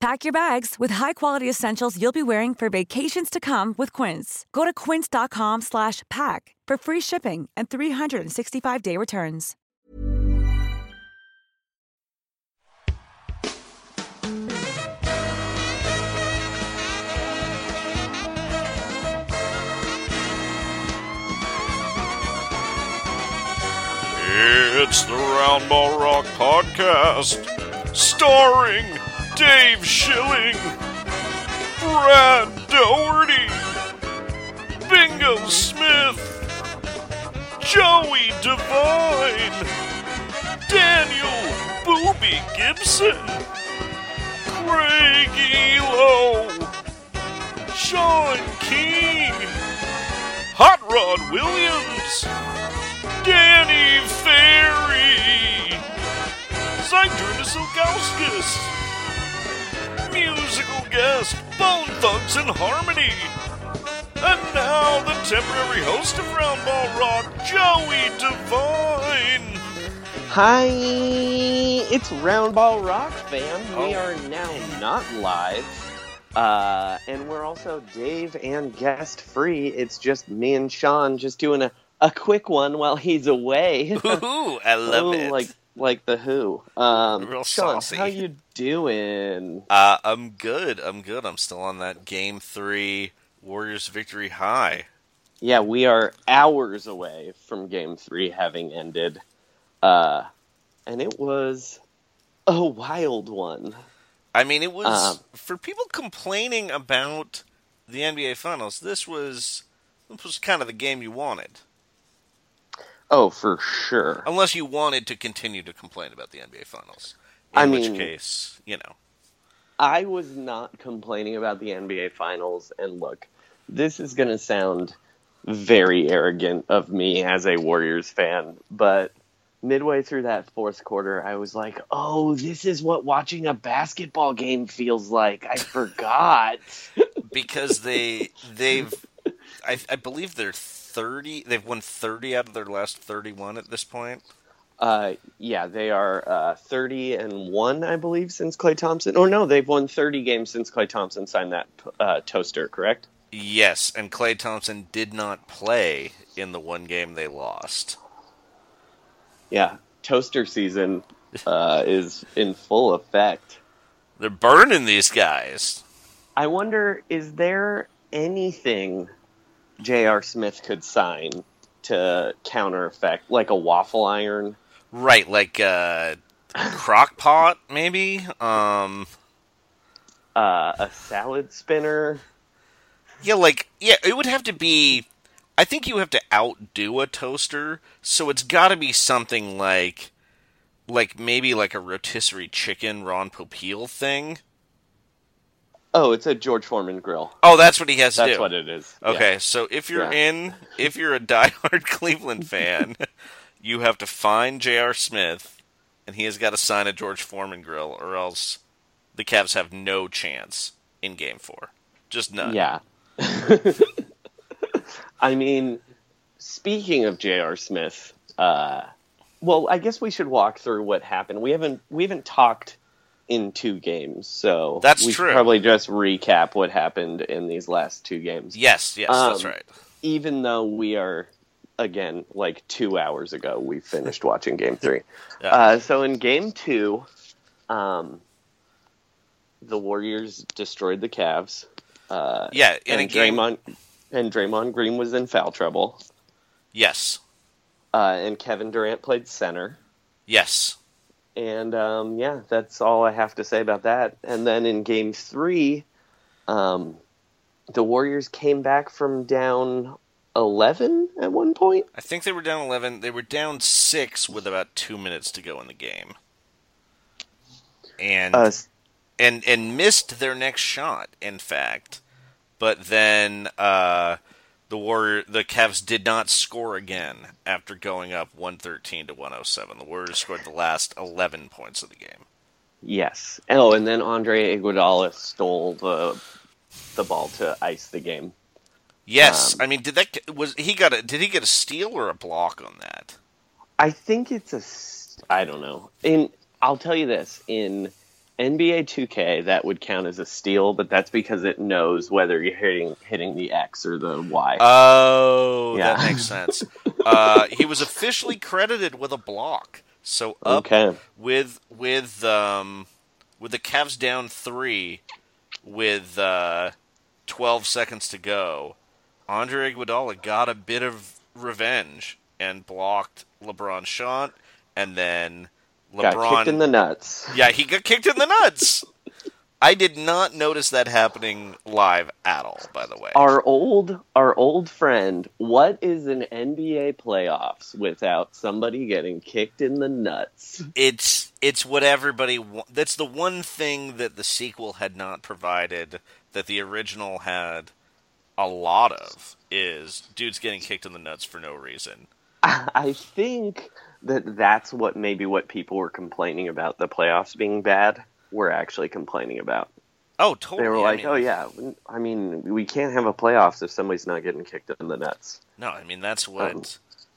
Pack your bags with high-quality essentials you'll be wearing for vacations to come with Quince. Go to quince.com slash pack for free shipping and 365-day returns. It's the Round Ball Rock Podcast, starring Dave Schilling, Brad Daugherty, Bingo Smith, Joey Devine, Daniel Boobie Gibson, Craig Ehlo, Sean King, Hot Rod Williams. Danny Ferry, Zydrunas Ilgauskas, musical guest Bone Thugs and Harmony, and now the temporary host of Round Ball Rock, Joey Devine. Hi, it's Roundball Rock fam. We Oh. are now not live. Uh, and we're also Dave and guest free. It's just me and Sean just doing a, a quick one while he's away. Ooh, I love Oh, it. Like like the Who. Um, Real Sean, saucy. how you doing? uh, I'm good. I'm good. I'm still on that game three Warriors victory high. Yeah, we are hours away from Game Three having ended, uh, and it was a wild one. I mean, it was Um, for people complaining about the NBA Finals. This was this was kind of the game you wanted, Oh, for sure. unless you wanted to continue to complain about the NBA Finals. In I which mean- case, you know, I was not complaining about the NBA Finals, and look, this is going to sound very arrogant of me as a Warriors fan, but midway through that fourth quarter, I was like, oh, this is what watching a basketball game feels like. I forgot. because they they've I, I believe they're thirty. They've won thirty out of their last thirty-one at this point. uh, yeah, they are uh, 30 and 1, I believe, since Klay Thompson. Or no, they've won 30 games since Klay Thompson signed that uh, toaster, correct? Yes, and Klay Thompson did not play in the one game they lost. Yeah, toaster season uh, is in full effect. They're burning these guys. I wonder, is there anything J.R. Smith could sign to counter effect, like a waffle iron? Right, like a crock pot, maybe? Um Uh, a salad spinner? Yeah, like yeah, it would have to be I think you have to outdo a toaster, so it's got to be something like like maybe like a rotisserie chicken Ron Popeil thing. Oh, it's a George Foreman grill. Oh, that's what he has to That's do. That's what it is. Okay, so if you're Yeah. in, if you're a diehard Cleveland fan, you have to find J.R. Smith, and he has got to sign a George Foreman grill, or else the Cavs have no chance in Game Four. Just none. Yeah. I mean, speaking of J.R. Smith, Uh, well, I guess we should walk through what happened. We haven't we haven't talked in two games, so That's we true. probably just recap what happened in these last two games. Yes, yes, that's Um, right. Even though we are again like two hours ago, we finished watching Game Three. Yeah. Uh, so in Game Two, um, the Warriors destroyed the Cavs. Uh, Yeah, in and a game. Draymond and Draymond Green was in foul trouble. Yes, Uh, and Kevin Durant played center. yes. And um, yeah, that's all I have to say about that. And then in game three, um, the Warriors came back from down 11 at one point. I think they were down 11. They were down 6 with about 2 minutes to go in the game. And Uh, and and missed their next shot, in fact. But then uh, the Warrior the Cavs did not score again after going up 113 to 107. The Warriors scored the last 11 points of the game. yes. Oh, and then Andre Iguodala stole the the ball to ice the game. Yes, Um, I mean, did that was he got a did he get a steal or a block on that? I think it's a I don't know. In I'll tell you this in NBA 2K that would count as a steal, but that's because it knows whether you're hitting hitting the X or the Y. Oh, Yeah. that makes sense. uh, he was officially credited with a block. So up Okay. with with um with the Cavs down three with uh, twelve seconds to go, Andre Iguodala got a bit of revenge and blocked LeBron's shot, and then Got LeBron kicked in the nuts. yeah he got kicked in the nuts. I did not notice that happening live at all. By the way, Our old our old friend, what is an NBA playoffs without somebody getting kicked in the nuts? it's it's what everybody wa- that's the one thing that the sequel had not provided that the original had a lot of is dudes getting kicked in the nuts for no reason I think that that's what maybe what people were complaining about the playoffs being bad. Were actually complaining about. oh totally They were I like, mean- "Oh yeah, I mean, we can't have a playoffs if somebody's not getting kicked in the nuts." no i mean that's what Um,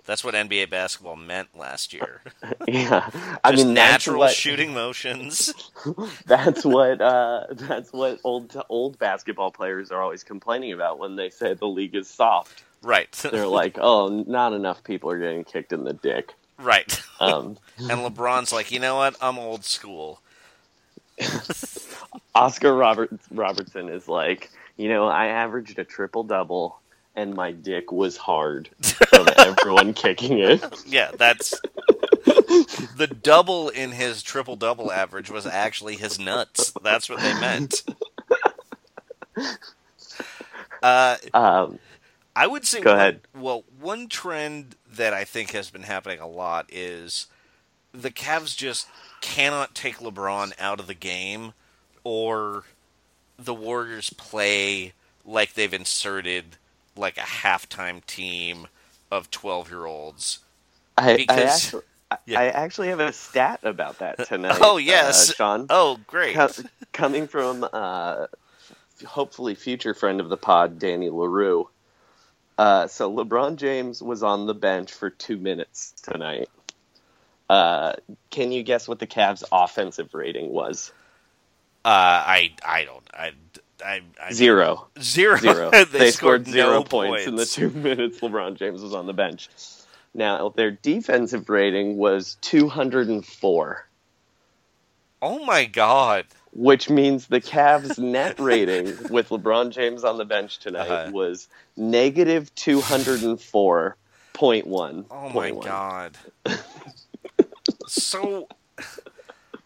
that's what nba basketball meant last year yeah, I mean, natural what, shooting motions That's what uh, that's what old old basketball players are always complaining about when they say the league is soft. right They're like, "Oh, not enough people are getting kicked in the dick." Right. Um, and lebron's like you know what? I'm old school. Oscar Robert, Robertson is like, you know, I averaged a triple double, and my dick was hard from everyone kicking it. yeah that's the double in his triple double average was actually his nuts. That's what they meant. Uh Um, I would say Go one- ahead. Well, one trend that I think has been happening a lot is the Cavs just cannot take LeBron out of the game, or the Warriors play like they've inserted like a halftime team of twelve year olds. I, I actually, yeah. I actually have a stat about that tonight. Oh yes, uh, Sean. Oh great. Co- coming from uh, hopefully future friend of the pod, Danny Leroux. Uh, so LeBron James was on the bench for two minutes tonight. Uh, can you guess what the Cavs' offensive rating was? Uh, I I don't I I, I Zero. zero Zero. they, they, scored, scored, zero no points, in the two minutes LeBron James was on the bench. Now their defensive rating was 204, Oh my god. Which means the Cavs' net rating with LeBron James on the bench tonight Uh-huh. was negative 204.1. Oh my Point one. god. so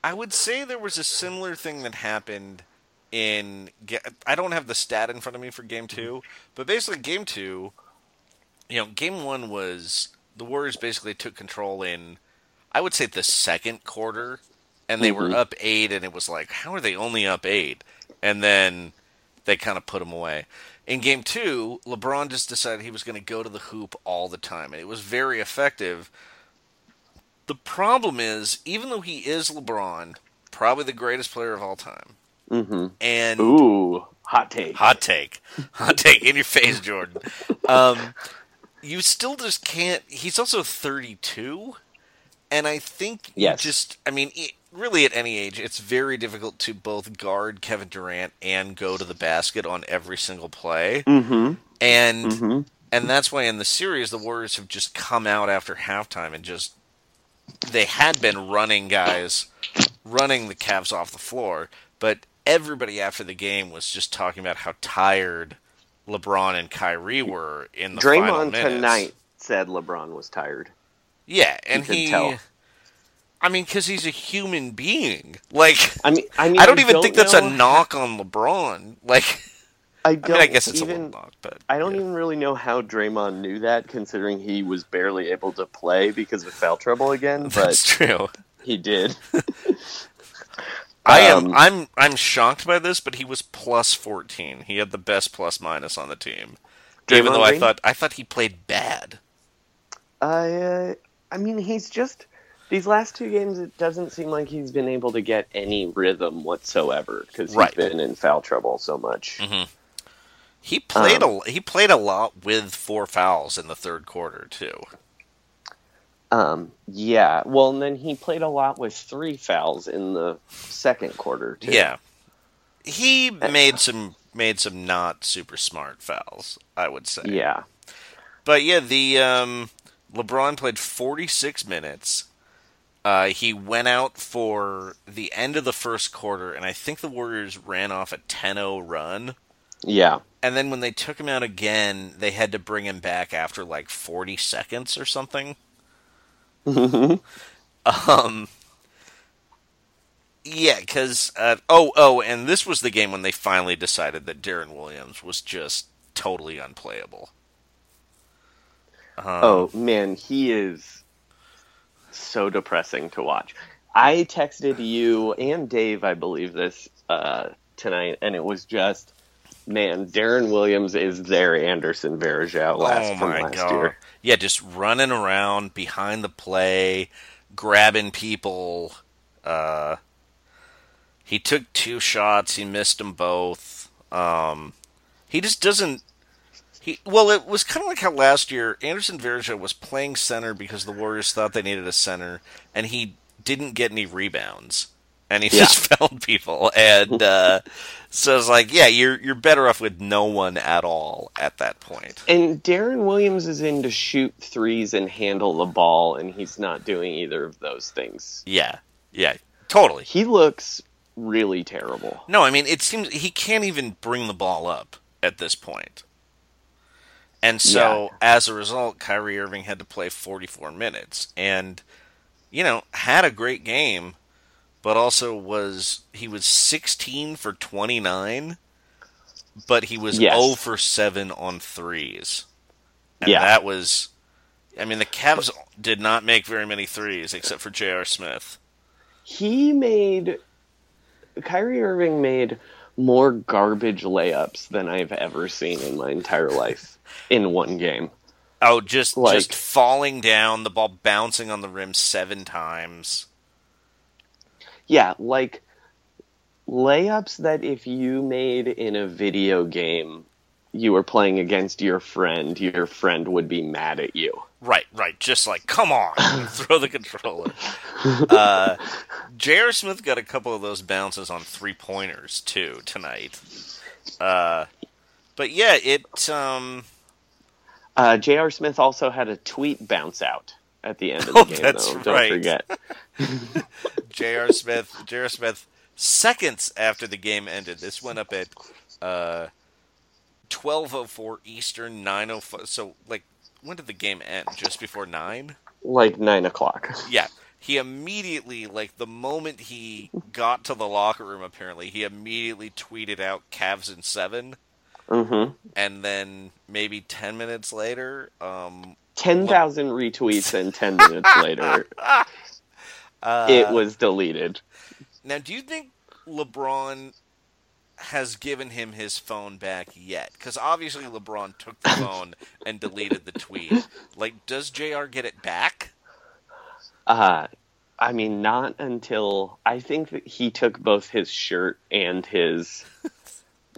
I would say there was a similar thing that happened in I don't have the stat in front of me for game 2, but basically game 2 you know, game 1 was the Warriors basically took control in I would say the second quarter and they were up 8 and it was like how are they only up 8? And then they kind of put them away. In game two, LeBron just decided he was going to go to the hoop all the time, and it was very effective. The problem is, even though he is LeBron, probably the greatest player of all time, Mhm. and Ooh, hot take. hot take, hot take in your face, Jordan. Um, you still just can't. He's also 32, and I think you Yes. just. I mean, really, at any age, it's very difficult to both guard Kevin Durant and go to the basket on every single play. Mm-hmm. And and that's why in the series the Warriors have just come out after halftime and just they had been running guys running the Cavs off the floor, but everybody after the game was just talking about how tired LeBron and Kyrie were in the final Draymond minutes. tonight said LeBron was tired. Yeah, and could he tell. I mean, because he's a human being. Like, I mean, I mean, I don't even think that's know a knock on LeBron. Like, I I don't mean, I guess it's a even. little knock, but I don't yeah. even really know how Draymond knew that, considering he was barely able to play because of foul trouble again. That's But true. he did. I am. Um, I'm. I'm shocked by this, but he was plus fourteen. He had the best plus minus on the team, even Draymond though I thought I thought he played bad. Uh, I mean, he's just these last two games. It doesn't seem like he's been able to get any rhythm whatsoever because he's Right. been in foul trouble so much. He played Um, a he played a lot with four fouls in the third quarter too. Um, yeah. Well, and then he played a lot with three fouls in the second quarter too. Yeah, he made some made some not super smart fouls. I would say. Yeah. But yeah, the um, LeBron played 46 minutes. Uh, he went out for the end of the first quarter, and I think the Warriors ran off a 10-0 run. Yeah. And then when they took him out again, they had to bring him back after like 40 seconds or something. um, yeah, because uh, oh oh, and this was the game when they finally decided that Deron Williams was just totally unplayable. Oh man, he is so depressing to watch. I texted you and Dave, I believe this uh, tonight, and it was just, man, Deron Williams is their Anderson Varejao last oh from my last god! year. Yeah, just running around behind the play, grabbing people. Uh, he took two shots. He missed them both. Um, he just doesn't. He well, it was kind of like how last year Anderson Varejao was playing center because the Warriors thought they needed a center, and he didn't get any rebounds, and he Yeah. just found people, and uh, so it's like, yeah, you're you're better off with no one at all at that point. And Deron Williams is in to shoot threes and handle the ball, and he's not doing either of those things. Yeah, yeah, totally. He looks really terrible. No, I mean it seems he can't even bring the ball up at this point. And so as a result, Kyrie Irving had to play 44 minutes and you know, had a great game, but also was he was 16 for 29, but he was Yes. 0 for 7 on threes. And Yeah. that was I mean, the Cavs did not make very many threes except for J.R. Smith. He made Kyrie Irving made more garbage layups than I've ever seen in my entire life in one game. Oh, just Like- just falling down, the ball bouncing on the rim seven times. Yeah, like layups that if you made in a video game you were playing against your friend, your friend would be mad at you. Right, right. Just like, come on, throw the controller. Uh, J.R. Smith got a couple of those bounces on three pointers too tonight. Uh, but yeah, it. Um, Uh, J.R. Smith also had a tweet bounce out at the end of the Oh, game, that's though. right. Don't forget. J.R. Smith, J.R. Smith, seconds after the game ended. This went up at uh, twelve oh four Eastern, nine oh five. So, like, when did the game end? Just before nine? Like nine o'clock. Yeah. He immediately, like, the moment he got to the locker room, apparently, he immediately tweeted out Cavs in seven. Mm-hmm. And then maybe 10 minutes later, um, Ten thousand retweets and ten minutes later, Uh, it was deleted. Now, do you think LeBron has given him his phone back yet? Because obviously LeBron took the phone and deleted the tweet. Like, does JR get it back? Uh, I mean, not until I think that he took both his shirt and his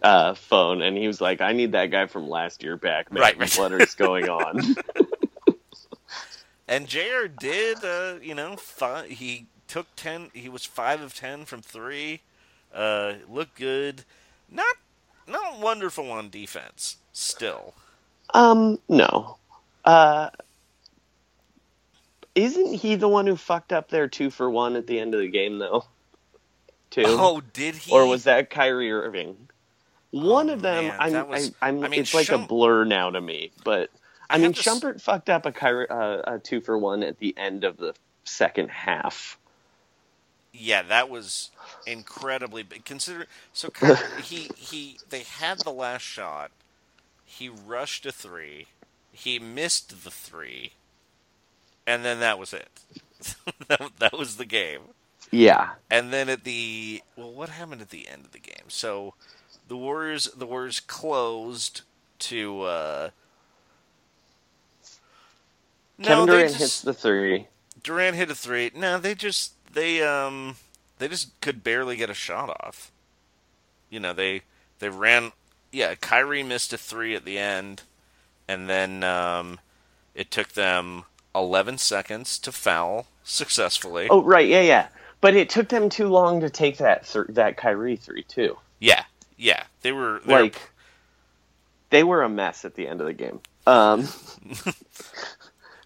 uh, phone, and he was like, "I need that guy from last year back, man. Right, right. What is going on?" And Jr. did, uh, you know, he took ten. He was five of ten from three. Uh, looked good. Not not wonderful on defense. Still, um, no. Uh, isn't he the one who fucked up their two for one at the end of the game, though? Two. oh, did he? or was that Kyrie Irving? One Oh, of them, man, I'm, was- I, I'm, I mean, it's like Schum- a blur now to me. But I, I mean, have to s- fucked up a, uh, a two for one at the end of the second half. Yeah, that was incredibly big. Consider so he he they had the last shot. He rushed a three. He missed the three, and then that was it. that, that was the game. Yeah, And then at the well, what happened at the end of the game? So the Warriors the Warriors closed to uh Kevin they Durant just- hits the three. Durant hit a three. No, they just they um they just could barely get a shot off. You know, they they ran yeah, Kyrie missed a three at the end and then um it took them 11 seconds to foul successfully. Oh, right, yeah, yeah. But it took them too long to take that th- that Kyrie three too. Yeah. Yeah. They were they were- Like they were a mess at the end of the game. Um,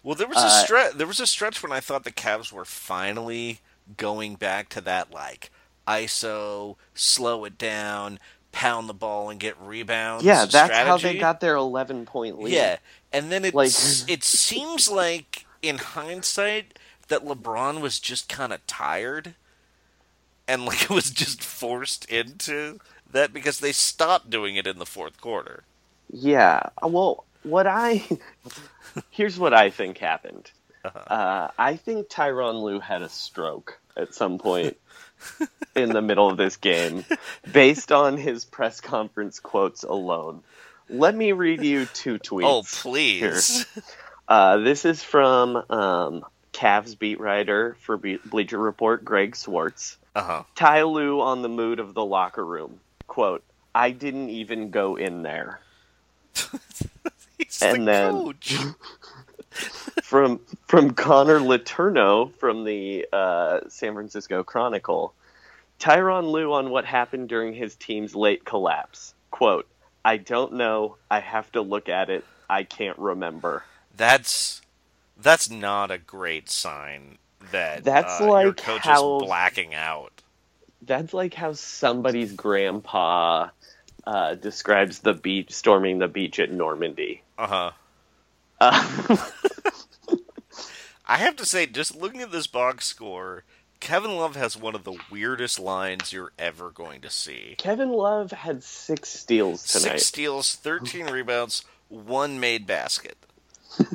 Well, there was a Uh, stretch. There was a stretch when I thought the Cavs were finally going back to that like ISO, slow it down, pound the ball, and get rebounds. yeah, that's how they got their eleven point lead. Yeah, and then it Like- it seems like in hindsight that LeBron was just kind of tired, and like was just forced into that because they stopped doing it in the fourth quarter. Yeah. Well, what I here's what I think happened. Uh-huh. Uh, I think Tyronn Lue had a stroke at some point in the middle of this game, based on his press conference quotes alone. Let me read you two tweets. Oh, please! Uh, this is from um, Cavs beat writer for Bleacher Report, Greg Swartz. Uh huh. Ty Lue on the mood of the locker room. Quote, I didn't even go in there. He's And the then- coach. from from Connor Letourneau from the uh, San Francisco Chronicle. Tyronn Lue on what happened during his team's late collapse. Quote, I don't know. I have to look at it. I can't remember. That's that's not a great sign that That's uh, your like coach how- is blacking out. That's like how somebody's grandpa uh, describes the beach, storming the beach at Normandy. Uh-huh. Uh, I have to say, just looking at this box score, Kevin Love has one of the weirdest lines you're ever going to see. Kevin Love had six steals tonight. Six steals, 13 rebounds, one made basket.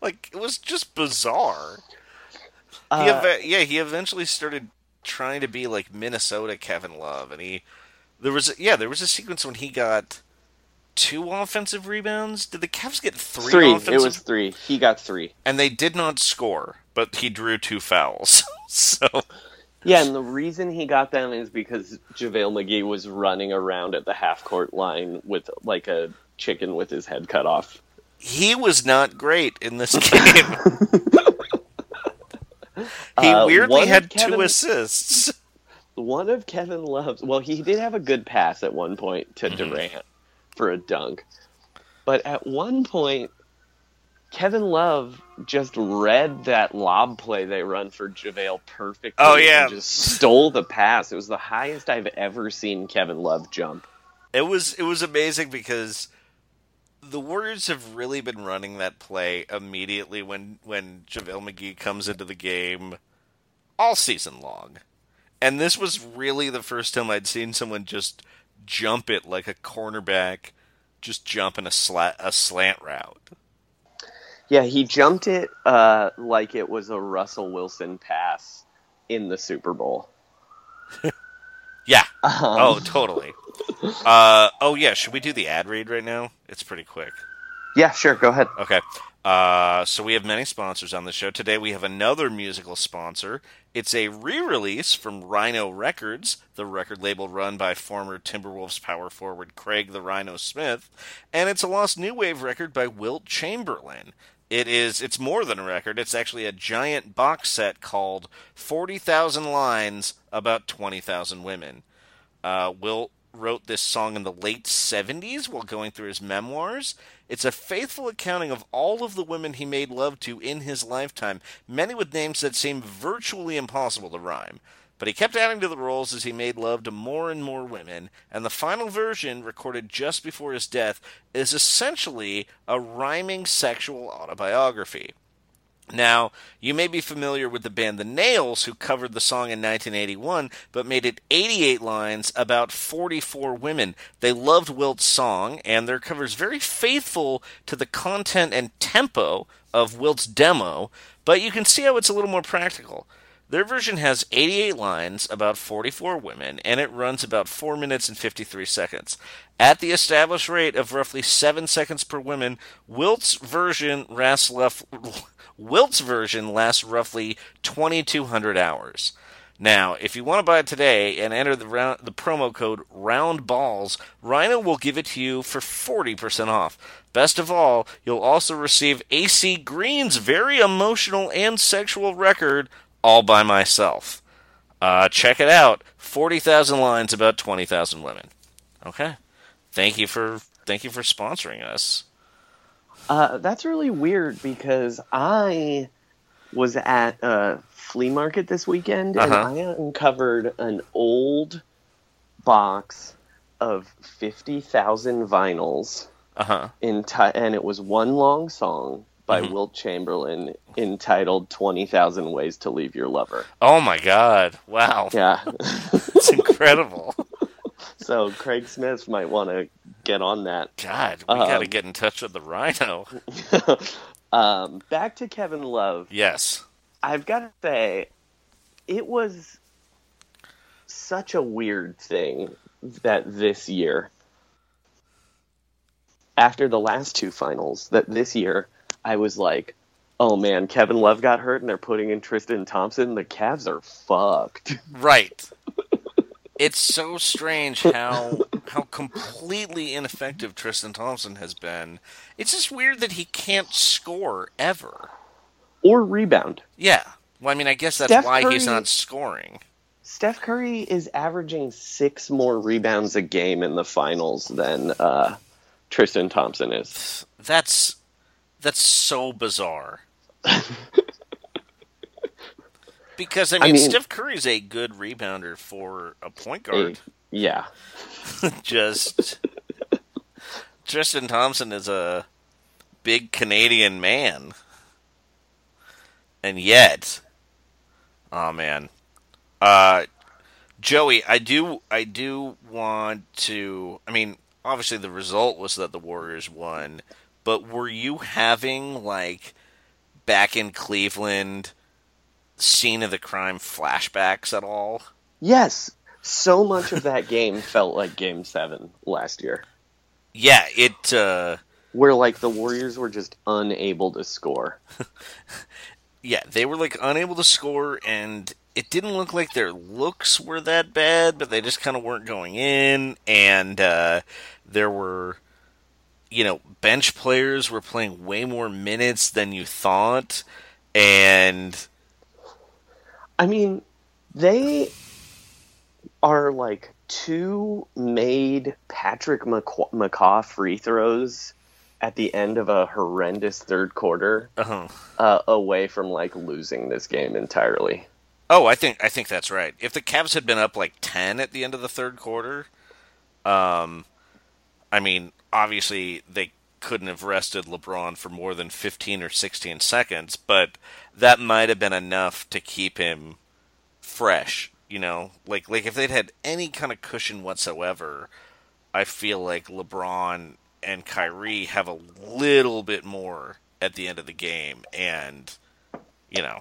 like, it was just bizarre. He Uh, eva- yeah, he eventually started trying to be like Minnesota Kevin Love, and he there was a, yeah there was a sequence when he got two offensive rebounds. Did the Cavs get three? three. offensive? It was three. He got three. and they did not score, but he drew two fouls. so Yeah, and the reason he got them is because JaVale McGee was running around at the half court line with like a chicken with his head cut off. he was not great in this game. he Uh, weirdly of had two assists. One of Kevin Love's well, he did have a good pass at one point to Mm-hmm. Durant for a dunk. But at one point Kevin Love just read that lob play they run for JaVale perfectly. Oh, yeah. and just stole the pass. It was the highest I've ever seen Kevin Love jump. It was it was amazing because the Warriors have really been running that play immediately when when JaVale McGee comes into the game all season long. And this was really the first time I'd seen someone just jump it like a cornerback just jumping a slat a slant route. Yeah, he jumped it uh, like it was a Russell Wilson pass in the Super Bowl. Yeah. Um, Oh, totally. Uh, oh yeah, should we do the ad read right now? It's pretty quick. Yeah, sure. Go ahead. Okay. Uh, so we have many sponsors on the show. Today we have another musical sponsor. It's a re-release from Rhino Records, the record label run by former Timberwolves power forward Craig the Rhino Smith, and it's a lost new wave record by Wilt Chamberlain. It is it's more than a record. It's actually a giant box set called 40,000 Lines about 20,000 women. Uh, Wilt wrote this song in the late 70s while going through his memoirs. It's a faithful accounting of all of the women he made love to in his lifetime, many with names that seem virtually impossible to rhyme. But he kept adding to the roles as he made love to more and more women, and the final version, recorded just before his death, is essentially a rhyming sexual autobiography. Now, you may be familiar with the band The Nails, who covered the song in 1981, but made it 88 lines about 44 women. They loved Wilt's song, and their cover is very faithful to the content and tempo of Wilt's demo, but you can see how it's a little more practical. Their version has 88 lines, about 44 women, and it runs about 4 minutes and 53 seconds. At the established rate of roughly 7 seconds per woman, Wilt's version lasts left. Wilt's version lasts roughly 2,200 hours. Now, if you want to buy it today and enter the, round, the promo code ROUNDBALLS, Rhino will give it to you for 40% off. Best of all, you'll also receive AC Green's very emotional and sexual record, All by Myself. Uh, check it out 40,000 lines about 20,000 women. Okay. Thank you for thank you for sponsoring us. Uh, that's really weird because I was at a flea market this weekend and Uh-huh. I uncovered an old box of 50,000 vinyls Uh huh. enti- and it was one long song by Mm-hmm. Wilt Chamberlain entitled 20,000 Ways to Leave Your Lover. Oh my God! Wow, Yeah. it's incredible. so Craig Smith might want to get on that. God, we got to Um, get in touch with the Rhino. Um, back to Kevin Love. Yes. I've got to say, it was such a weird thing that this year, after the last two finals, that this year I was like, oh man, Kevin Love got hurt and they're putting in Tristan Thompson. The Cavs are fucked. Right. it's so strange how how completely ineffective Tristan Thompson has been. It's just weird that he can't score ever. or rebound. Yeah. Well, I mean, I guess that's Steph why he's not scoring. Steph Curry is averaging six more rebounds a game in the finals than uh, Tristan Thompson is. That's that's so bizarre. because I mean, mean- Steph Curry's a good rebounder for a point guard. Yeah. Just Tristan Thompson is a big Canadian man. And yet Oh man. Uh Joey, I do I do want to I mean, obviously the result was that the Warriors won, but were you having like back in Cleveland scene of the crime flashbacks at all? Yes. So much of that game felt like game seven last year, Yeah, it uh where like the Warriors were just unable to score. yeah, they were like unable to score, and it didn't look like their looks were that bad, but they just kind of weren't going in, and uh, there were, you know, bench players were playing way more minutes than you thought, and I mean, they are like two made Patrick McCaw, McCaw free throws at the end of a horrendous third quarter uh uh, away from like losing this game entirely. oh, I think I think that's right. If the Cavs had been up like ten at the end of the third quarter, um, I mean, obviously they couldn't have rested LeBron for more than 15 or 16 seconds, but that might have been enough to keep him fresh, you know? Like like if they'd had any kind of cushion whatsoever, I feel like LeBron and Kyrie have a little bit more at the end of the game and you know,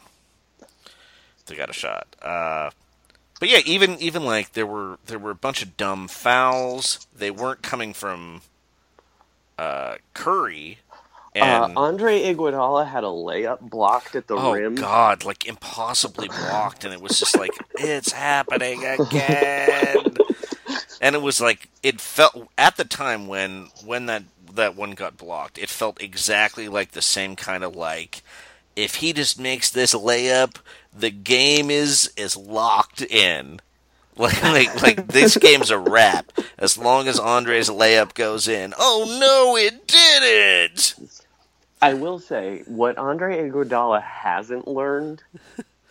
they got a shot. Uh but yeah, even even like there were there were a bunch of dumb fouls. They weren't coming from uh, Curry. And uh, Andre Iguodala had a layup blocked at the oh rim. Oh God, like impossibly blocked, and it was just like it's happening again. and it was like it felt at the time when when that that one got blocked, it felt exactly like the same kind of like if he just makes this layup, the game is is locked in. Like, like, like this game's a wrap as long as Andre's layup goes in. Oh no, it didn't! I will say what Andre Iguodala hasn't learned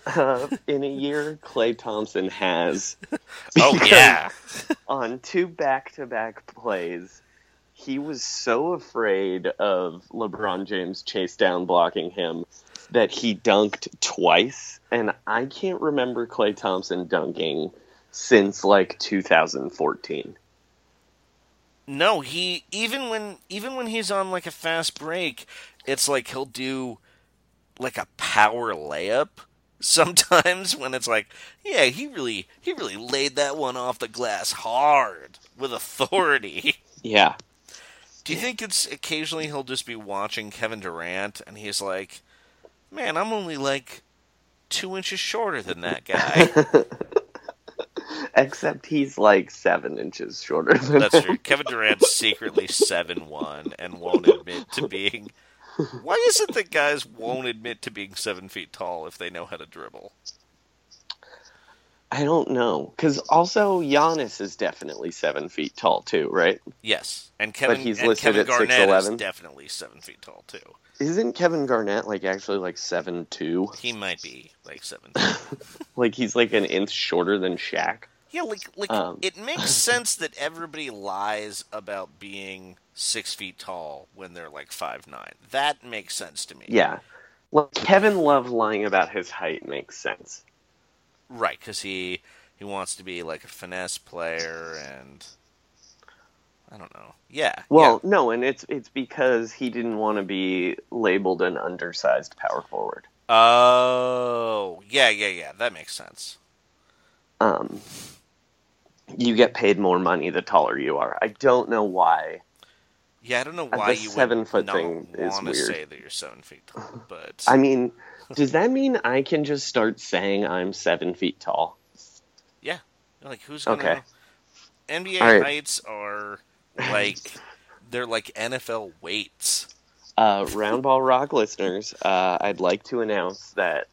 uh, in a year, Klay Thompson has. Oh yeah, on two back-to-back plays, he was so afraid of LeBron James chase down blocking him that he dunked twice, and I can't remember Klay Thompson dunking since like 2014. no, he even when even when he's on like a fast break, it's like he'll do like a power layup. Sometimes when it's like, yeah, he really he really laid that one off the glass hard with authority. Yeah. Do you think it's occasionally he'll just be watching Kevin Durant and he's like, man, I'm only like two inches shorter than that guy. Except he's like seven inches shorter than That's true. Kevin Durant's secretly seven one and won't admit to being. Why is it that guys won't admit to being seven feet tall if they know how to dribble? I don't know. Because also, Giannis is definitely seven feet tall, too, right? Yes, and Kevin, he's and listed Kevin at Garnett is definitely seven feet tall too. Isn't Kevin Garnett like actually like seven two? He might be like seven. Like he's like an inch shorter than Shaq. Yeah, like like Um. it makes sense that everybody lies about being six feet tall when they're like five nine. That makes sense to me. Yeah. Well, Kevin Love lying about his height makes sense. Right, because he he wants to be like a finesse player, and I don't know. Yeah. Well, no, and it's it's because he didn't want to be labeled an undersized power forward. Oh, yeah, yeah, yeah. That makes sense. Um, you get paid more money the taller you are. I don't know why. Yeah, I don't know why the you seven would foot not thing want to say that you're seven feet tall, but I mean, does that mean I can just start saying I'm seven feet tall? Yeah. Like who's gonna Okay. NBA right. heights are like they're like NFL weights. Uh, Roundball Rock listeners, uh, I'd like to announce that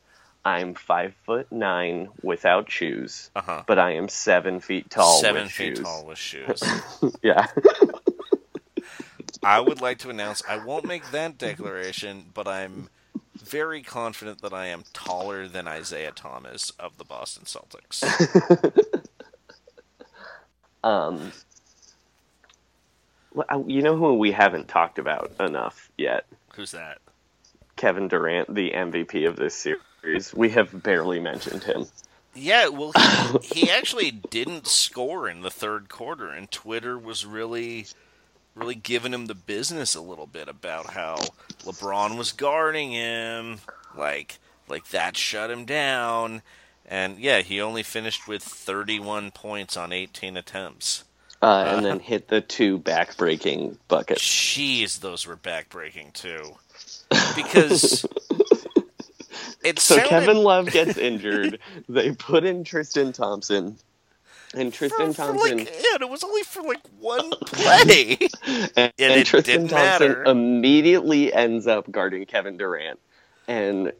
I'm five foot nine without shoes, Uh-huh. but I am seven feet tall. Seven feet shoes. tall with shoes. Yeah. I would like to announce I won't make that declaration, but I'm very confident that I am taller than Isaiah Thomas of the Boston Celtics. um, you know who we haven't talked about enough yet? Who's that? Kevin Durant, the MVP of this series. We have barely mentioned him. Yeah, well, he, he actually didn't score in the third quarter, and Twitter was really, really giving him the business a little bit about how LeBron was guarding him, like, like that shut him down, and yeah, he only finished with 31 points on 18 attempts. Uh, and then hit the two back-breaking buckets. Jeez, those were backbreaking too, because it So sounded Kevin Love gets injured. they put in Tristan Thompson, and Tristan for Thompson like yeah, it was only for like one play. and, and Tristan didn't Thompson matter. immediately ends up guarding Kevin Durant, and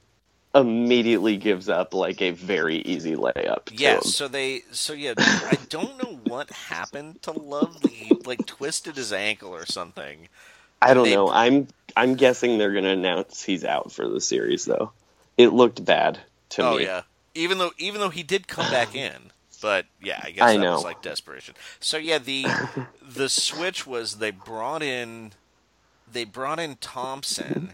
immediately gives up like a very easy layup. Yeah, so they, so yeah, I don't know what happened to Love. He like twisted his ankle or something. I don't they- know. I'm I'm guessing they're gonna announce he's out for the series though. It looked bad to oh me. Oh yeah, even though even though he did come back in, but yeah, I guess I that was like desperation. So yeah, the the switch was they brought in they brought in Thompson,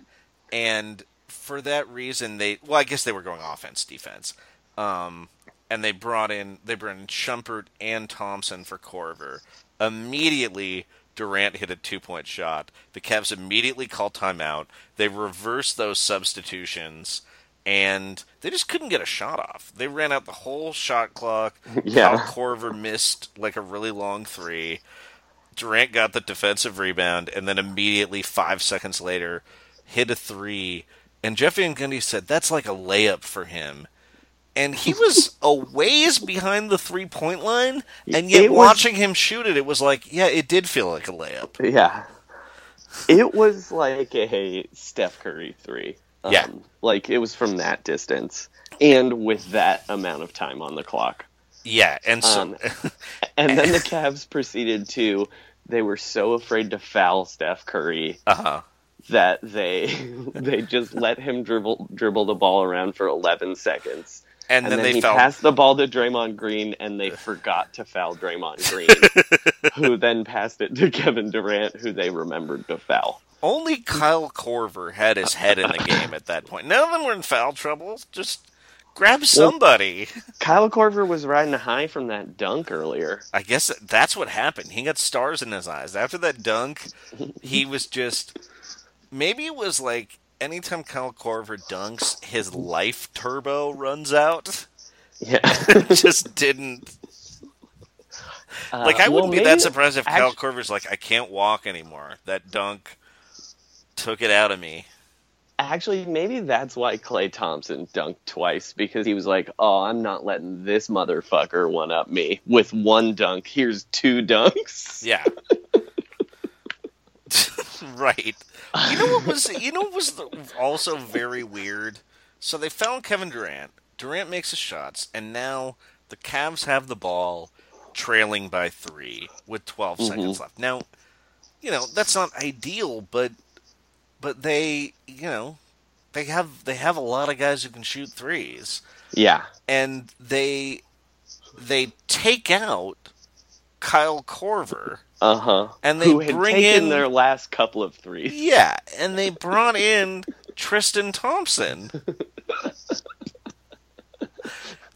and for that reason they well I guess they were going offense defense, um, and they brought in they brought in Shumpert and Thompson for Korver. Immediately, Durant hit a two point shot. The Cavs immediately called timeout. They reversed those substitutions, and they just couldn't get a shot off. They ran out the whole shot clock. Yeah. Kyle Korver missed like a really long three. Durant got the defensive rebound, and then immediately, five seconds later, hit a three, and Jeff Van Gundy said that's like a layup for him. And he was a ways behind the three point line, and yet was- watching him shoot it, it was like, yeah, it did feel like a layup. Yeah. It was like a Steph Curry three. Um, Yeah. Like it was from that distance and with that amount of time on the clock. Yeah, and so Um, And then the Cavs proceeded to they were so afraid to foul Steph Curry uh huh. that they they just let him dribble dribble the ball around for 11 seconds. And, And, then, then, they passed the ball to Draymond Green, and they forgot to foul Draymond Green, who then passed it to Kevin Durant, who they remembered to foul. Only Kyle Korver had his head in the game at that point. None of them were in foul trouble. Just grab somebody. Kyle Korver was riding high from that dunk earlier. I guess that's what happened. He got stars in his eyes. After that dunk, he was just. Maybe it was like anytime Kyle Korver dunks, his life turbo runs out. Yeah. just didn't. Uh, like, I well, wouldn't be that surprised if Kyle actu- Korver's like, I can't walk anymore. That dunk took it out of me. Actually, maybe that's why Klay Thompson dunked twice because he was like, "Oh, I'm not letting this motherfucker one up me with one dunk. Here's two dunks." Yeah. right. You know what was you know what was the, also very weird? So they found Kevin Durant. Durant makes his shots, and now the Cavs have the ball, trailing by three with 12 mm-hmm. seconds left. Now, you know that's not ideal, but but they you know they have they have a lot of guys who can shoot threes Yeah. and they they take out Kyle Korver. Uh huh. And they bring taken in- their last couple of threes. Yeah, and they brought in Tristan Thompson.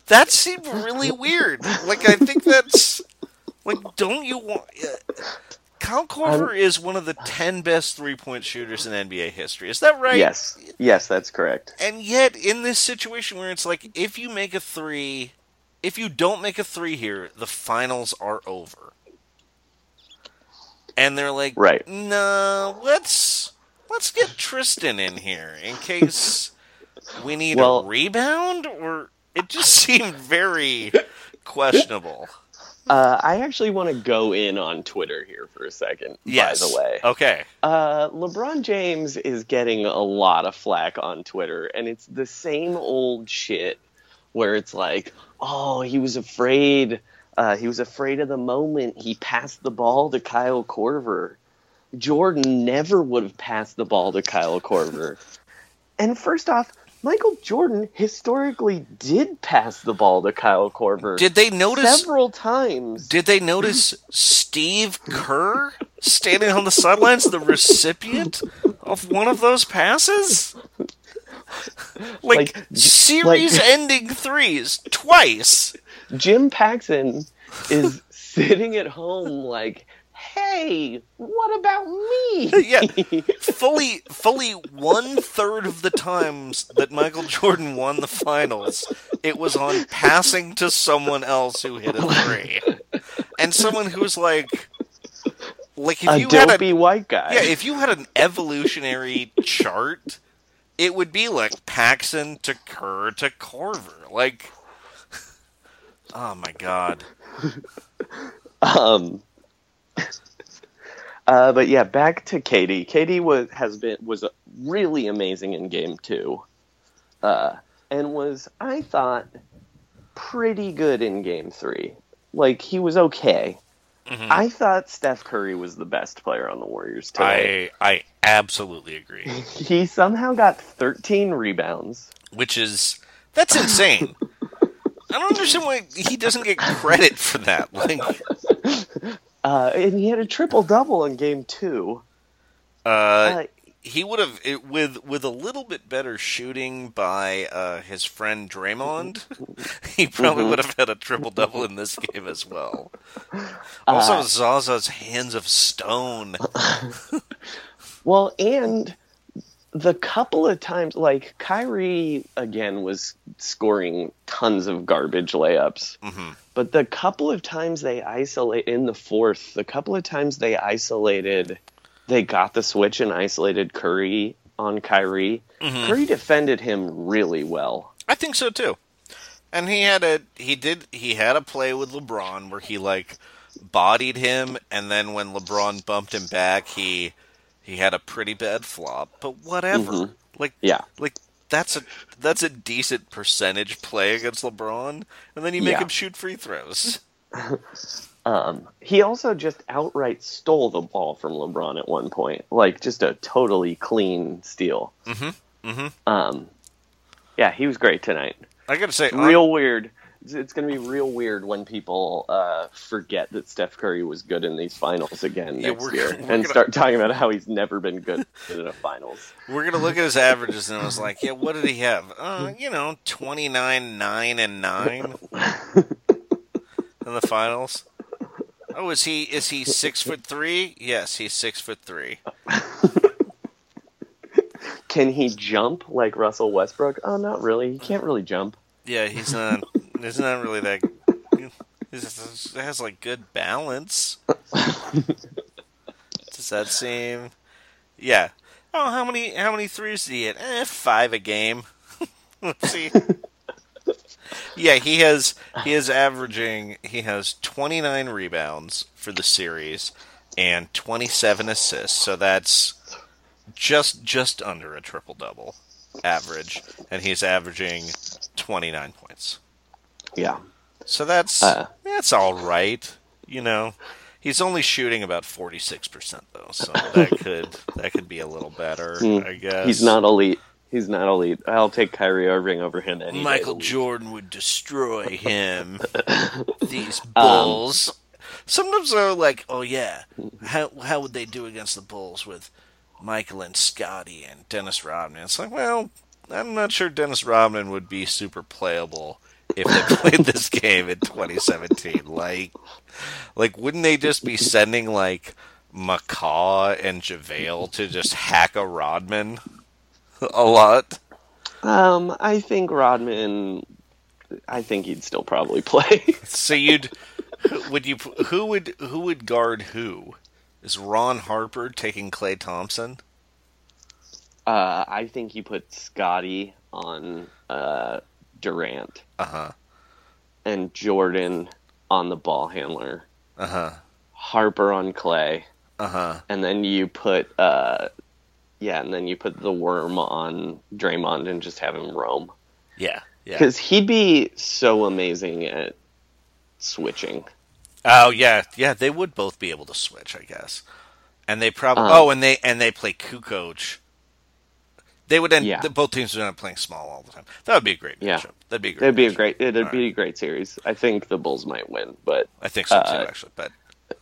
That seemed really weird. Like I think that's like don't you want Kyle Korver um, is one of the 10 best three-point shooters in NBA history. Is that right? Yes. Yes, that's correct. And yet, in this situation where it's like, if you make a three, if you don't make a three here, the finals are over. And they're like, Right. no, let's let's get Tristan in here in case we need a rebound. Or it just seemed very questionable. Uh, I actually want to go in on Twitter here for a second. Yes. By the way, Okay. Uh, LeBron James is getting a lot of flack on Twitter, and it's the same old shit where it's like, oh, he was afraid. Uh, he was afraid of the moment he passed the ball to Kyle Korver. Jordan never would have passed the ball to Kyle Korver. and first off, Michael Jordan historically did pass the ball to Kyle Korver. Did they notice? several times? Did they notice Steve Kerr standing on the sidelines, the recipient of one of those passes? Like, Like, series-ending threes twice. Jim Paxson is sitting at home like, "Hey, what about me?" Yeah, fully, fully one third of the times that Michael Jordan won the finals, it was on passing to someone else who hit a three, and someone who's like, like if a you had a white guy. Yeah, if you had an evolutionary chart, it would be like Paxson to Kerr to Korver. Like, oh my god. Um, uh, but yeah, back to Katie. Katie was has been was really amazing in game two, uh, and was I thought pretty good in game three. Like he was okay. Mm-hmm. I thought Steph Curry was the best player on the Warriors today. I I absolutely agree. He somehow got 13 rebounds. Which is that's insane. I don't understand why he doesn't get credit for that. Like, Uh, and he had a triple double in game two. uh, Uh, he would have it, with with a little bit better shooting by uh, his friend Draymond. he probably would have had a triple double in this game as well. Also, Zaza's hands of stone. Well, and the couple of times, like Kyrie again was scoring tons of garbage layups, but the couple of times they isolate in the fourth, the couple of times they isolated, they got the switch and isolated Curry on Kyrie, Mm-hmm. Curry defended him really well. I think so too. And he had a he did he had a play with LeBron where he like bodied him and then when LeBron bumped him back he he had a pretty bad flop. But whatever. Like Yeah. like that's a that's a decent percentage play against LeBron and then you make Yeah. him shoot free throws. He also just outright stole the ball from LeBron at one point, like just a totally clean steal. Mm-hmm. Mm-hmm. Um, yeah, he was great tonight. I got to say Real weird. It's- going to be real weird when people uh, forget that Steph Curry was good in these finals again Yeah, next we're- year, we're and gonna- start talking about how he's never been good in a finals. We're gonna look at his averages, and I was like, "Yeah, what did he have? Uh, you know, twenty nine, nine, and nine in the finals." Oh, is he is he six foot three? Yes, he's six foot three. Can he jump like Russell Westbrook? Oh, not really. He can't really jump. Yeah, he's not. He's not really that. He has like good balance. Does that seem? Yeah. Oh, how many how many threes did he hit? Eh, five a game. Let's see. Yeah, he has he is averaging he has 29 rebounds for the series and 27 assists. So that's just just under a triple double average and he's averaging 29 points. Yeah. So that's Uh. that's all right, you know. He's only shooting about 46% though. So that could that could be a little better, I guess. Hmm. He's not elite. He's not elite. I'll take Kyrie Irving over him any day Michael. Jordan would destroy him. These Um, Bulls. Sometimes they're like, oh yeah, how how would they do against the Bulls with Michael and Scottie and Dennis Rodman? It's like, well, I'm not sure Dennis Rodman would be super playable if they played this game in 2017. Like, like wouldn't they just be sending like McCaw and JaVale to just hack a Rodman a lot? Um, I think Rodman. I think he'd still probably play. So you'd would you who would who would guard who? Is Ron Harper taking Klay Thompson? uh, I think he put Scottie on uh, Durant Uh huh. and Jordan on the ball handler, Uh huh. Harper on Klay, Uh huh. and then you put uh, yeah, and then you put the worm on Draymond and just have him roam Yeah. Yeah. because he'd be so amazing at switching. Oh yeah. Yeah. They would both be able to switch, I guess. And they probably Um, oh, and they and they play Kukoc. They would end. Yeah. both teams would end up playing small all the time. That would be a great Yeah. That'd be a great. It'd be a great. It'd All be a great series. I think the Bulls might win, but I think so too, uh, actually. But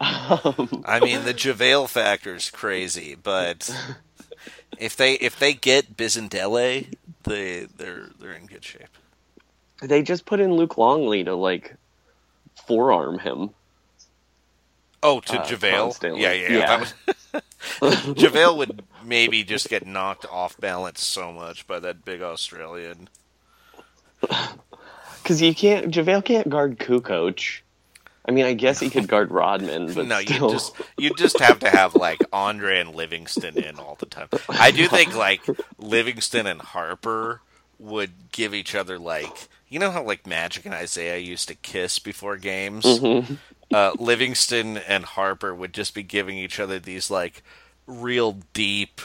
I mean, the JaVale factor is crazy, but if they if they get Bizendele, they they're they're in good shape. they just put in Luke Longley to like forearm him. Oh, to Uh, JaVale? Yeah, yeah. Yeah. That would, JaVale would maybe just get knocked off balance so much by that big Australian. Because you can't, JaVale can't guard Kukoc. I mean, I guess he could guard Rodman, but no, you just you just have to have like Andre and Livingston in all the time. I do think like Livingston and Harper would give each other like you know how like Magic and Isaiah used to kiss before games. Mm-hmm. Uh, Livingston and Harper would just be giving each other these like real deep,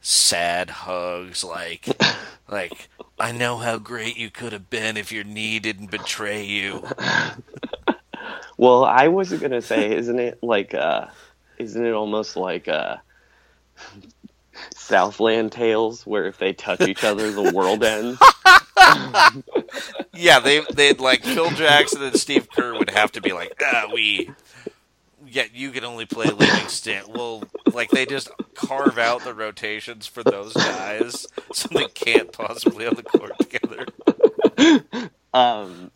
sad hugs, like like I know how great you could have been if your knee didn't betray you. Well, I wasn't gonna say, isn't it like, uh, isn't it almost like uh, Southland tales, where if they touch each other, the world ends? Yeah, they they'd like Phil Jackson and Steve Kerr would have to be like, ah, we, yeah, you can only play Livingston. Well, like they just carve out the rotations for those guys, so they can't possibly on the court together. Um,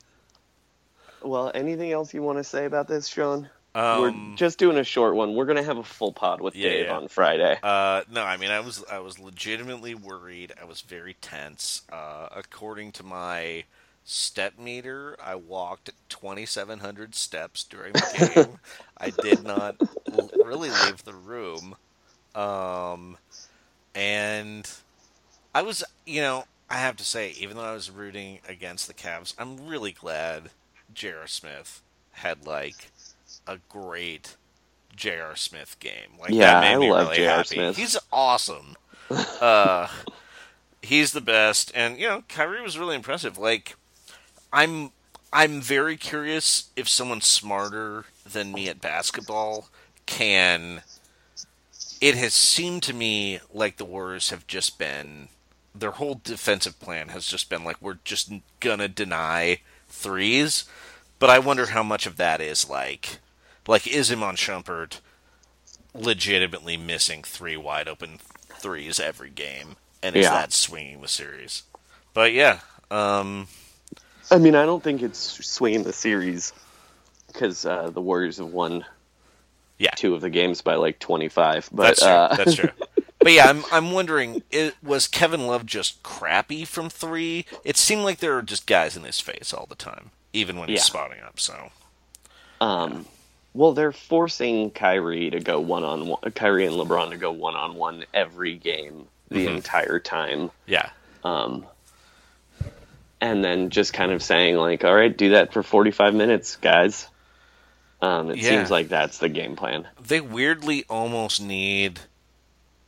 well, anything else you want to say about this, Sean? Um, We're just doing a short one. We're gonna have a full pod with Yeah, Dave yeah. on Friday. Uh, no, I mean, I was I was legitimately worried. I was very tense. Uh, according to my step meter, I walked 2,700 steps during the game. I did not l- really leave the room. Um, and I was, you know, I have to say, even though I was rooting against the Cavs, I'm really glad J.R. Smith had like a great J.R. Smith game. Like Yeah, that made I me love really J.R. happy. Smith. He's awesome. uh, he's the best, and you know, Kyrie was really impressive. Like, I'm I'm very curious if someone smarter than me at basketball can. It has seemed to me like the Warriors have just been their whole defensive plan has just been like we're just gonna deny threes, but I wonder how much of that is like like is Iman Shumpert legitimately missing three wide open threes every game, and is Yeah. that swinging the series? But yeah, um, I mean, I don't think it's swinging the series because uh, the Warriors have won yeah, two of the games by like 25. But that's true. uh, That's true. But yeah, I'm I'm wondering, it, was Kevin Love just crappy from three? It seemed like there were just guys in his face all the time, even when he's spotting up. So Um, well, they're forcing Kyrie to go one on one. Kyrie and LeBron to go one on one every game the Mm-hmm. entire time, yeah, um, and then just kind of saying like, "All right, do that for forty five minutes, guys." Um, it Yeah. seems like that's the game plan. they weirdly almost need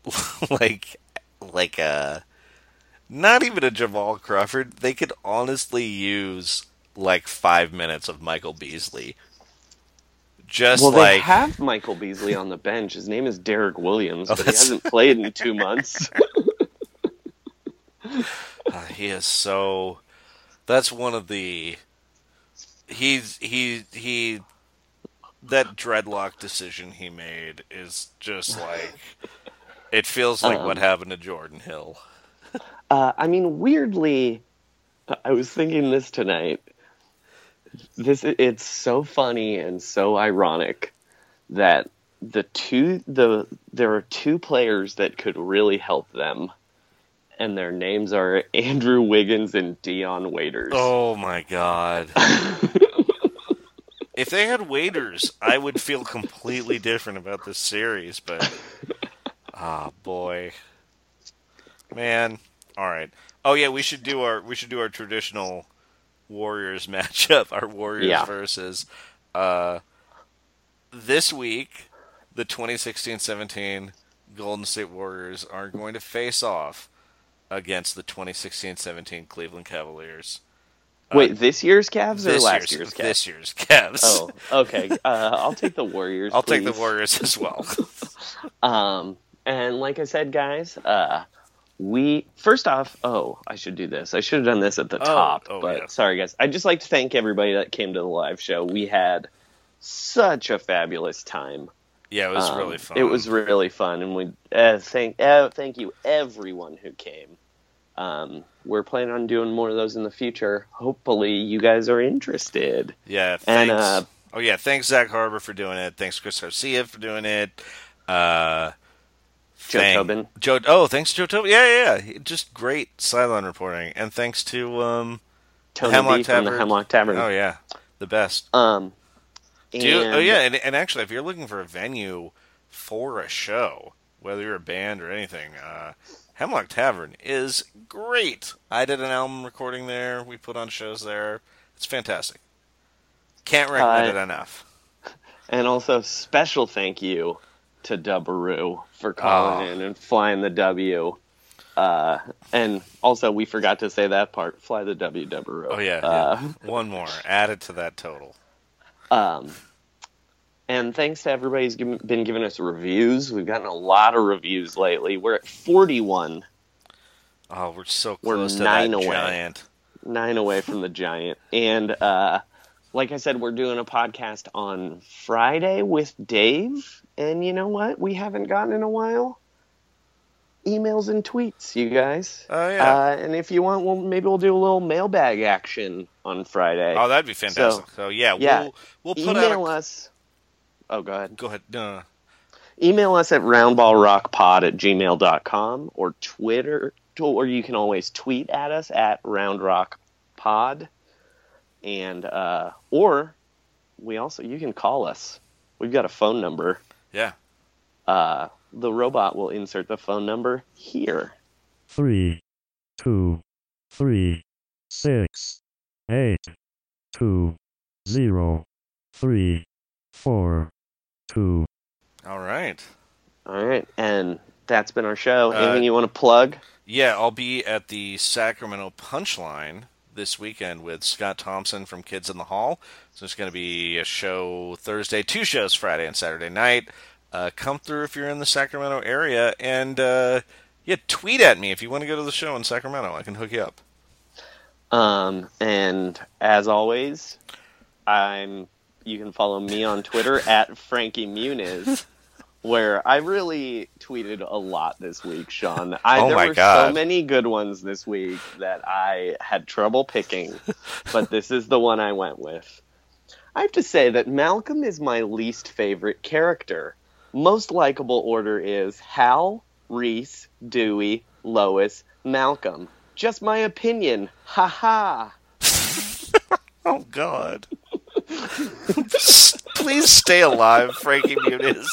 like like a not even a Jamal Crawford. They could honestly use like five minutes of Michael Beasley. Just well, like they have Michael Beasley on the bench. His name is Deron Williams, Oh, but he hasn't played in two months. Uh, he is so. That's one of the. He's he he. That dreadlock decision he made is just like. It feels like what Um, happened to Jordan Hill. Uh, I mean, weirdly, I was thinking this tonight. This it's so funny and so ironic that the two the there are two players that could really help them, and their names are Andrew Wiggins and Dion Waiters. Oh my god. if they had waiters, I would feel completely different about this series, but ah boy. Man. Alright. Oh yeah, we should do our we should do our traditional Warriors matchup, our Warriors Yeah. versus uh this week the 2016-17 Golden State Warriors are going to face off against the 2016-17 Cleveland Cavaliers. Wait, this year's Cavs or last year's, year's Cavs? this year's Cavs. Oh, okay. Uh, I'll take the Warriors. I'll take the. Warriors as well. Um, and like I said, guys, uh, we first off, oh, I should do this. I should have done this at the top, oh, but yeah. sorry, guys. I'd just like to thank everybody that came to the live show. We had such a fabulous time. yeah, it was Um, really fun. It was really fun, and we uh, thank uh, thank you everyone who came. Um, we're planning on doing more of those in the future. Hopefully, you guys are interested. Yeah, And, uh, oh yeah, thanks Zach Harbor for doing it. Thanks Chris Garcia for doing it. Uh, Joe thank- Tobin. Joe. Oh, thanks Joe Tobin. Yeah, yeah, yeah. Just great sideline reporting, and thanks to um, Tony Hemlock B from Tavern. the Hemlock Tavern. Oh yeah, the best. Um, Do oh yeah, and, and actually, if you're looking for a venue for a show, whether you're a band or anything, uh, Hemlock Tavern is great. I did an album recording there. We put on shows there. It's fantastic. Can't recommend Uh, it enough. And also, special thank you to Dubbaroo for calling Oh. in and flying the W. Uh, and also, we forgot to say that part. Fly the W, Dubbaroo. Oh yeah, Uh, yeah. one more added to that total. Um, and thanks to everybody who's given, been giving us reviews. We've gotten a lot of reviews lately. We're at 41, Oh, we're so We're to nine away. giant. nine away from the giant. And uh, like I said, we're doing a podcast on Friday with Dave. And you know what? We haven't gotten in a while. Emails and tweets, you guys. Oh, yeah. Uh, and if you want, we'll maybe we'll do a little mailbag action on Friday. Oh, that'd be fantastic. So, yeah, yeah, we'll we'll put out. email A, us. Oh, go ahead. Go ahead. No. email us at roundballrockpod at gmail.com or Twitter, or you can always tweet at us at roundrockpod. And, uh, or we also, you can call us. We've got a phone number. Yeah. Uh, the robot will insert the phone number here. three, two, three, six, eight, two, zero, three, four, two. All right. All right, and that's been our show. Uh, Anything you want to plug? Yeah, I'll be at the Sacramento Punchline this weekend with Scott Thompson from Kids in the Hall. So it's going to be a show Thursday, two shows Friday and Saturday night. Uh, come through if you're in the Sacramento area, and uh, yeah, tweet at me if you want to go to the show in Sacramento. I can hook you up. Um, and as always, I'm. You can follow me on Twitter at Frankie Muniz, where I really tweeted a lot this week, Sean. I, Oh there my were God. so many good ones this week that I had trouble picking, but this is the one I went with. I have to say that Malcolm is my least favorite character. Most likable order is Hal, Reese, Dewey, Lois, Malcolm. Just my opinion. Ha ha. Oh God! Please stay alive, Frankie Muniz.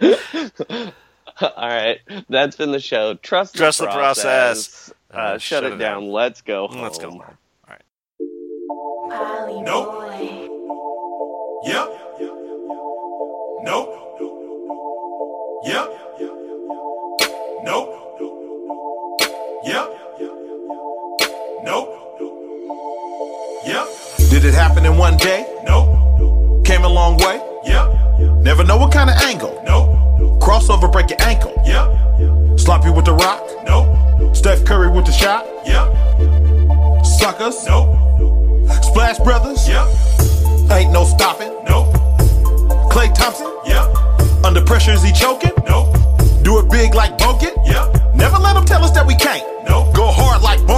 All right, that's been the show. Trust, Trust the process. Uh, Uh, shut, it down. Let's go. Home. Let's go. home. All right. Nope. Yep. Nope. Yep. Nope. Yep. Nope. Yep. Did it happen in one day? Nope. Came a long way? Yep. Never know what kind of angle. Nope. Crossover, break your ankle. Yep. Sloppy with the rock. Nope. Steph Curry with the shot. Yep. Suckers. Nope. Splash Brothers. Yep. Ain't no stopping. Nope. Klay Thompson. Yep. Under pressure, is he choking? Nope. Do it big like Bogut. Yep. Never let them tell us that we can't. Nope. Go hard like Barnes